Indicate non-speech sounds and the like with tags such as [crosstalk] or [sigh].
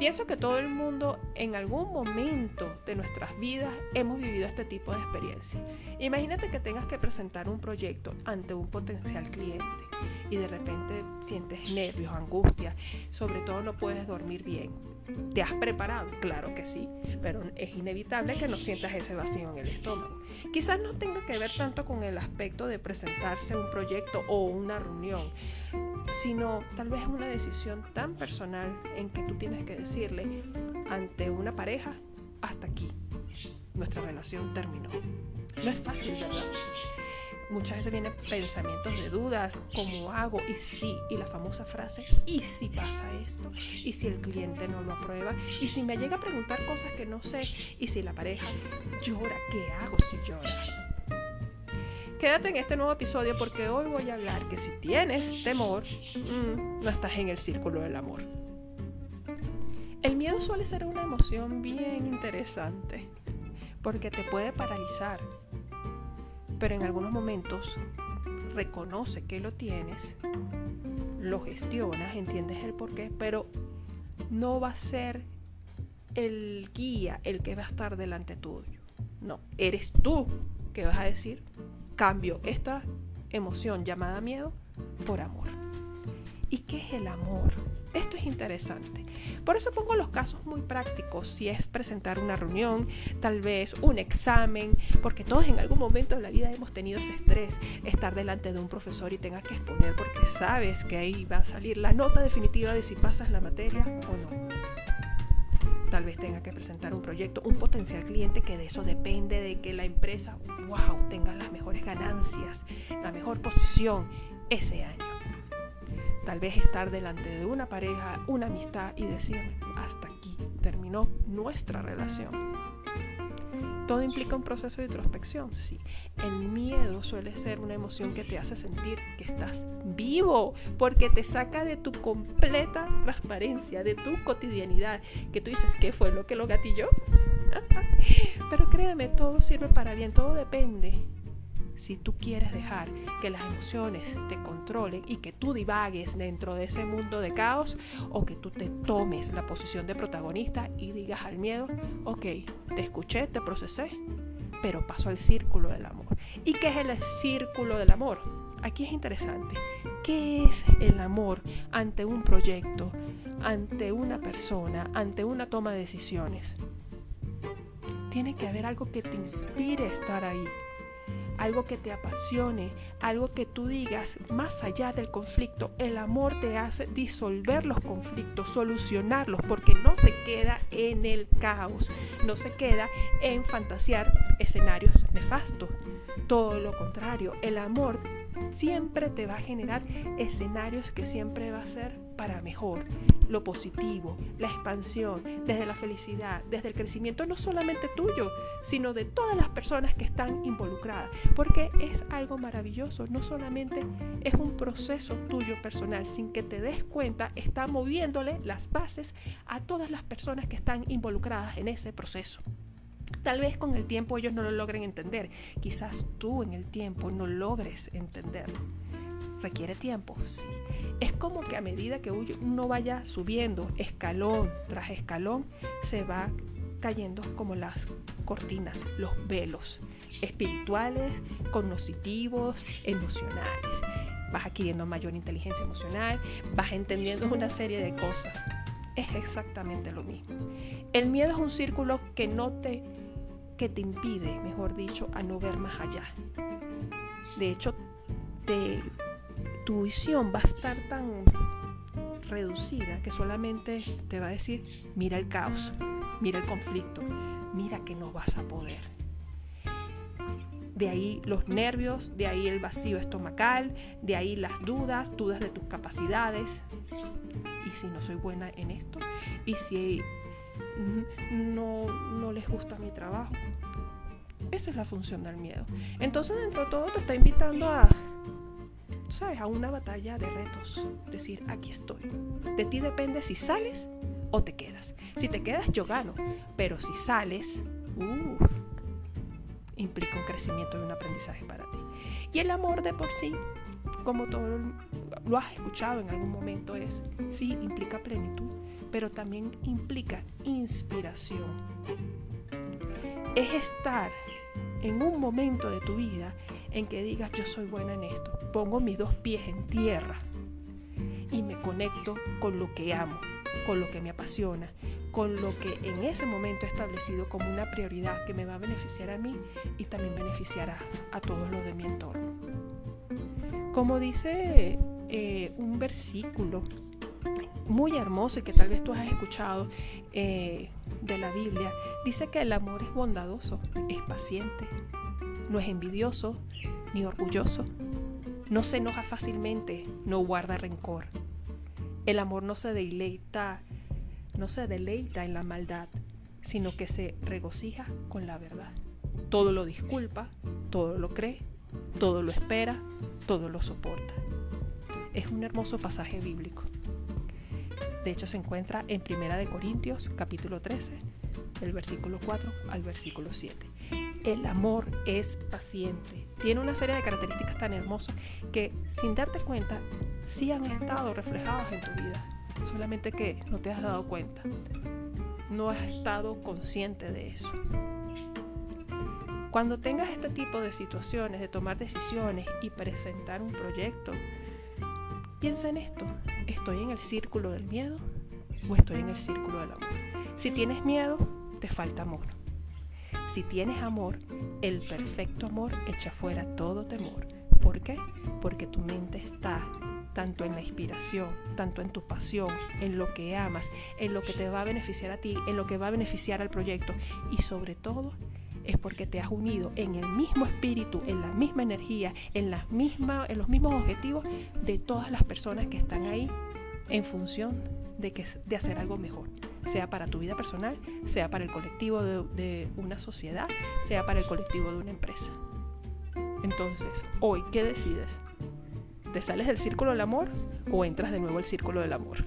Pienso que todo el mundo en algún momento de nuestras vidas hemos vivido este tipo de experiencia. Imagínate que tengas que presentar un proyecto ante un potencial cliente y de repente sientes nervios, angustia, sobre todo no puedes dormir bien. ¿Te has preparado? Claro que sí, pero es inevitable que no sientas ese vacío en el estómago. Quizás no tenga que ver tanto con el aspecto de presentarse un proyecto o una reunión, sino tal vez una decisión tan personal en que tú tienes que decirle ante una pareja, hasta aquí, nuestra relación terminó. No es fácil, ¿verdad? Muchas veces vienen pensamientos de dudas, ¿cómo hago? Y sí, y la famosa frase, ¿y si pasa esto? ¿Y si el cliente no lo aprueba? ¿Y si me llega a preguntar cosas que no sé? ¿Y si la pareja llora? ¿Qué hago si llora? Quédate en este nuevo episodio porque hoy voy a hablar que si tienes temor, mm, no estás en el círculo del amor. El miedo suele ser una emoción bien interesante porque te puede paralizar, pero en algunos momentos reconoce que lo tienes, lo gestionas, entiendes el porqué, pero no va a ser el guía el que va a estar delante tuyo. No, eres tú que vas a decir, Cambio esta emoción llamada miedo por amor. ¿Y qué es el amor? Esto es interesante. Por eso pongo los casos muy prácticos, si es presentar una reunión, tal vez un examen, porque todos en algún momento de la vida hemos tenido ese estrés, estar delante de un profesor y tengas que exponer porque sabes que ahí va a salir la nota definitiva de si pasas la materia o no tal vez tenga que presentar un proyecto, un potencial cliente que de eso depende de que la empresa, wow, tenga las mejores ganancias, la mejor posición ese año. Tal vez estar delante de una pareja, una amistad y decir, hasta aquí terminó nuestra relación. Todo implica un proceso de introspección, sí. El miedo suele ser una emoción que te hace sentir que estás vivo, porque te saca de tu completa transparencia, de tu cotidianidad, que tú dices, ¿qué fue lo que lo gatilló? [laughs] Pero créeme, todo sirve para bien, todo depende si tú quieres dejar que las emociones te controlen y que tú divagues dentro de ese mundo de caos o que tú te tomes la posición de protagonista y digas al miedo, ok, te escuché, te procesé, pero paso al círculo del amor. ¿Y qué es el círculo del amor? Aquí es interesante. ¿Qué es el amor ante un proyecto, ante una persona, ante una toma de decisiones? Tiene que haber algo que te inspire a estar ahí algo que te apasione, algo que tú digas más allá del conflicto. El amor te hace disolver los conflictos, solucionarlos, porque no se queda en el caos, no se queda en fantasear escenarios nefastos. Todo lo contrario, el amor siempre te va a generar escenarios que siempre va a ser para mejor. Lo positivo, la expansión, desde la felicidad, desde el crecimiento, no solamente tuyo, sino de todas las personas que están involucradas. Porque es algo maravilloso, no solamente es un proceso tuyo personal, sin que te des cuenta, está moviéndole las bases a todas las personas que están involucradas en ese proceso. Tal vez con el tiempo ellos no lo logren entender. Quizás tú en el tiempo no logres entenderlo. ¿Requiere tiempo? Sí. Es como que a medida que uno vaya subiendo escalón tras escalón, se va cayendo como las cortinas, los velos espirituales, cognitivos, emocionales. Vas adquiriendo mayor inteligencia emocional, vas entendiendo una serie de cosas. Es exactamente lo mismo. El miedo es un círculo que no te que te impide, mejor dicho, a no ver más allá. De hecho, tu visión va a estar tan reducida que solamente te va a decir, mira el caos, mira el conflicto, mira que no vas a poder. De ahí los nervios, de ahí el vacío estomacal, de ahí las dudas, dudas de tus capacidades. ¿Y si no soy buena en esto? ¿Y si no, no les gusta mi trabajo. Esa es la función del miedo. Entonces, dentro de todo, te está invitando a, ¿sabes? A una batalla de retos. Decir, aquí estoy. De ti depende si sales o te quedas. Si te quedas, yo gano. Pero si sales, implica un crecimiento y un aprendizaje para ti. Y el amor de por sí, como todo lo has escuchado en algún momento, es, sí, implica plenitud pero también implica inspiración. Es estar en un momento de tu vida en que digas yo soy buena en esto, pongo mis dos pies en tierra y me conecto con lo que amo, con lo que me apasiona, con lo que en ese momento he establecido como una prioridad que me va a beneficiar a mí y también beneficiará a todos los de mi entorno. Como dice eh, un versículo muy hermoso y que tal vez tú has escuchado eh, de la Biblia, dice que el amor es bondadoso, es paciente, no es envidioso ni orgulloso, no se enoja fácilmente, no guarda rencor. El amor no se deleita, no se deleita en la maldad, sino que se regocija con la verdad. Todo lo disculpa, todo lo cree, todo lo espera, todo lo soporta. Es un hermoso pasaje bíblico. De hecho se encuentra en Primera de Corintios capítulo 13, del versículo 4 al versículo 7. El amor es paciente. Tiene una serie de características tan hermosas que sin darte cuenta sí han estado reflejadas en tu vida. Solamente que no te has dado cuenta. No has estado consciente de eso. Cuando tengas este tipo de situaciones, de tomar decisiones y presentar un proyecto, piensa en esto. ¿Estoy en el círculo del miedo o estoy en el círculo del amor? Si tienes miedo, te falta amor. Si tienes amor, el perfecto amor echa fuera todo temor. ¿Por qué? Porque tu mente está tanto en la inspiración, tanto en tu pasión, en lo que amas, en lo que te va a beneficiar a ti, en lo que va a beneficiar al proyecto y sobre todo es porque te has unido en el mismo espíritu, en la misma energía, en, los mismos objetivos de todas las personas que están ahí en función de, que, de hacer algo mejor, sea para tu vida personal, sea para el colectivo de, una sociedad, sea para el colectivo de una empresa. Entonces, hoy, ¿qué decides? ¿Te sales del círculo del amor o entras de nuevo al círculo del amor?